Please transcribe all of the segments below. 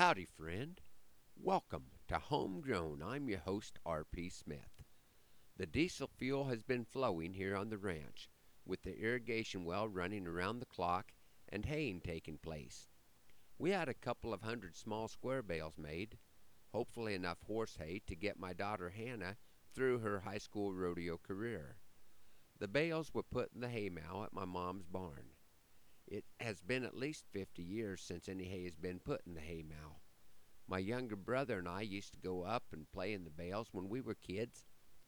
Howdy, friend. Welcome to Homegrown. I'm your host, R.P. Smith. The diesel fuel has been flowing here on the ranch, with the irrigation well running around the clock and haying taking place. We had a couple of hundred small square bales made, hopefully enough horse hay to get my daughter Hannah through her high school rodeo career. The bales were put in the haymow at my mom's barn. It has been at least fifty years since any hay has been put in the haymow. My younger brother and I used to go up and play in the bales when we were kids,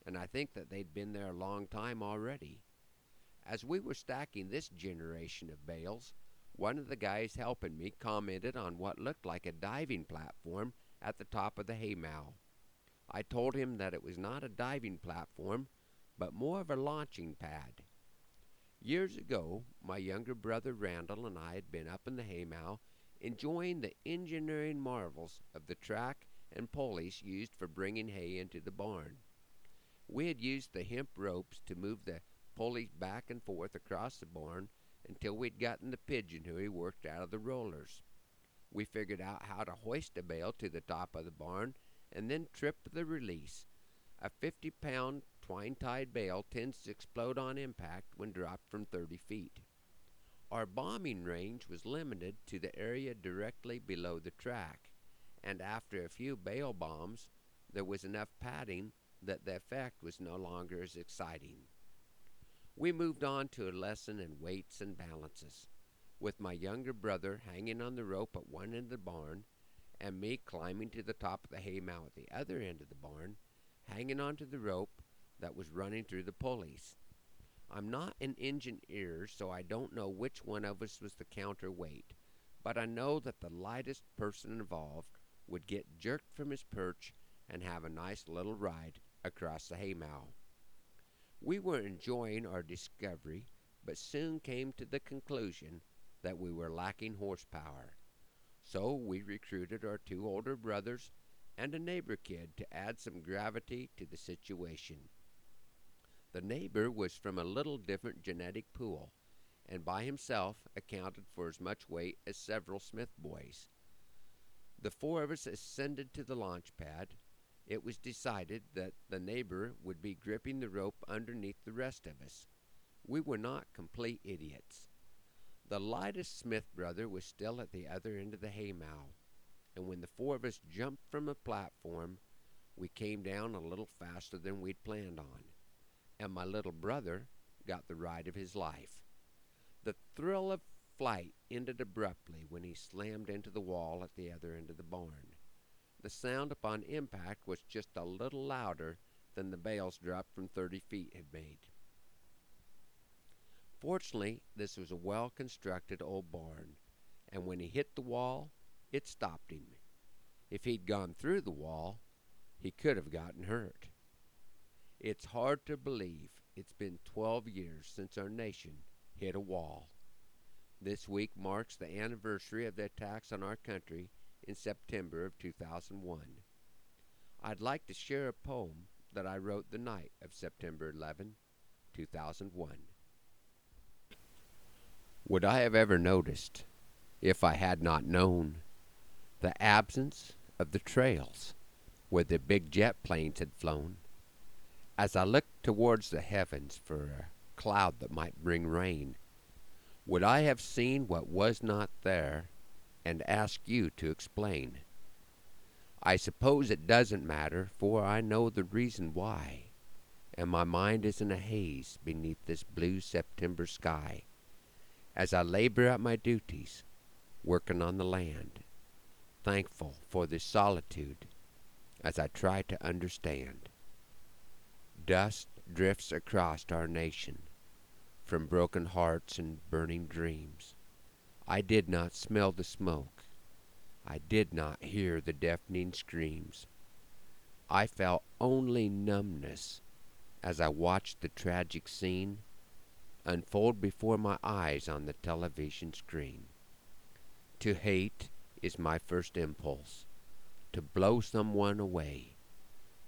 and I think that they'd been there a long time already. As we were stacking this generation of bales, one of the guys helping me commented on what looked like a diving platform at the top of the haymow. I told him that it was not a diving platform, but more of a launching pad. Years ago, my younger brother Randall and I had been up in the haymow enjoying the engineering marvels of the track and pulleys used for bringing hay into the barn. We had used the hemp ropes to move the pulleys back and forth across the barn until we'd gotten the pigeon hoey worked out of the rollers. We figured out how to hoist a bale to the top of the barn and then trip the release. A 50 pound twine tied bale tends to explode on impact when dropped from 30 feet. Our bombing range was limited to the area directly below the track, and after a few bale bombs, there was enough padding that the effect was no longer as exciting. We moved on to a lesson in weights and balances, with my younger brother hanging on the rope at one end of the barn, and me climbing to the top of the haymow at the other end of the barn, hanging onto the rope that was running through the pulleys. I'm not an engineer, so I don't know which one of us was the counterweight, but I know that the lightest person involved would get jerked from his perch and have a nice little ride across the haymow. We were enjoying our discovery, but soon came to the conclusion that we were lacking horsepower. So we recruited our two older brothers and a neighbor kid to add some gravity to the situation. The neighbor was from a little different genetic pool, and by himself accounted for as much weight as several Smith boys. The four of us ascended to the launch pad. It was decided that the neighbor would be gripping the rope underneath the rest of us. We were not complete idiots. The lightest Smith brother was still at the other end of the haymow, and when the four of us jumped from the platform, we came down a little faster than we'd planned on and my little brother got the ride of his life. The thrill of flight ended abruptly when he slammed into the wall at the other end of the barn. The sound upon impact was just a little louder than the bales dropped from thirty feet had made. Fortunately, this was a well constructed old barn, and when he hit the wall, it stopped him. If he'd gone through the wall, he could have gotten hurt. It's hard to believe it's been 12 years since our nation hit a wall. This week marks the anniversary of the attacks on our country in September of 2001. I'd like to share a poem that I wrote the night of September 11, 2001. Would I have ever noticed, if I had not known, the absence of the trails where the big jet planes had flown? As I looked towards the heavens for a cloud that might bring rain, would I have seen what was not there and ask you to explain? I suppose it doesn't matter, for I know the reason why, and my mind is in a haze beneath this blue September sky as I labor at my duties, working on the land, thankful for this solitude as I try to understand. Dust drifts across our nation from broken hearts and burning dreams. I did not smell the smoke. I did not hear the deafening screams. I felt only numbness as I watched the tragic scene unfold before my eyes on the television screen. To hate is my first impulse, to blow someone away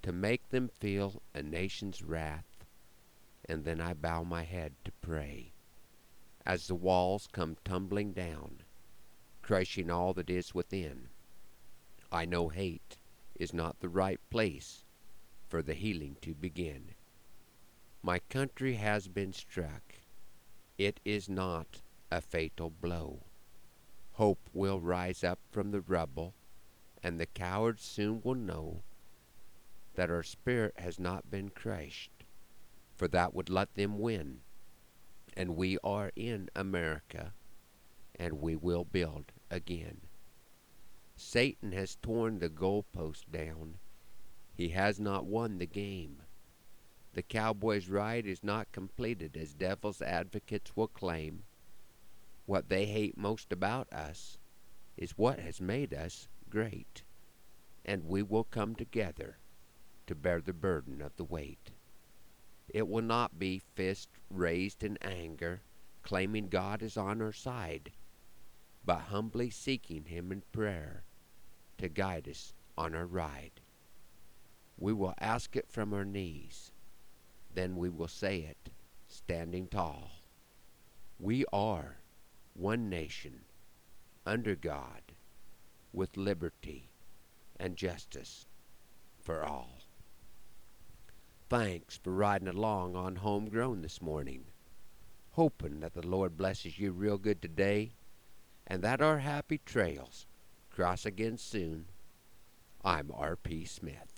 to make them feel a nation's wrath, and then I bow my head to pray as the walls come tumbling down, crushing all that is within. I know hate is not the right place for the healing to begin. My country has been struck. It is not a fatal blow. Hope will rise up from the rubble, and the cowards soon will know that our spirit has not been crushed, for that would let them win. And we are in America, and we will build again. Satan has torn the goalpost down. He has not won the game. The Cowboys' ride is not completed, as devil's advocates will claim. What they hate most about us is what has made us great, and we will come together to bear the burden of the weight. It will not be fist raised in anger, claiming God is on our side, but humbly seeking Him in prayer to guide us on our ride. We will ask it from our knees, then we will say it standing tall. We are one nation under God with liberty and justice for all. Thanks for riding along on Homegrown this morning. Hoping that the Lord blesses you real good today and that our happy trails cross again soon. I'm R.P. Smith.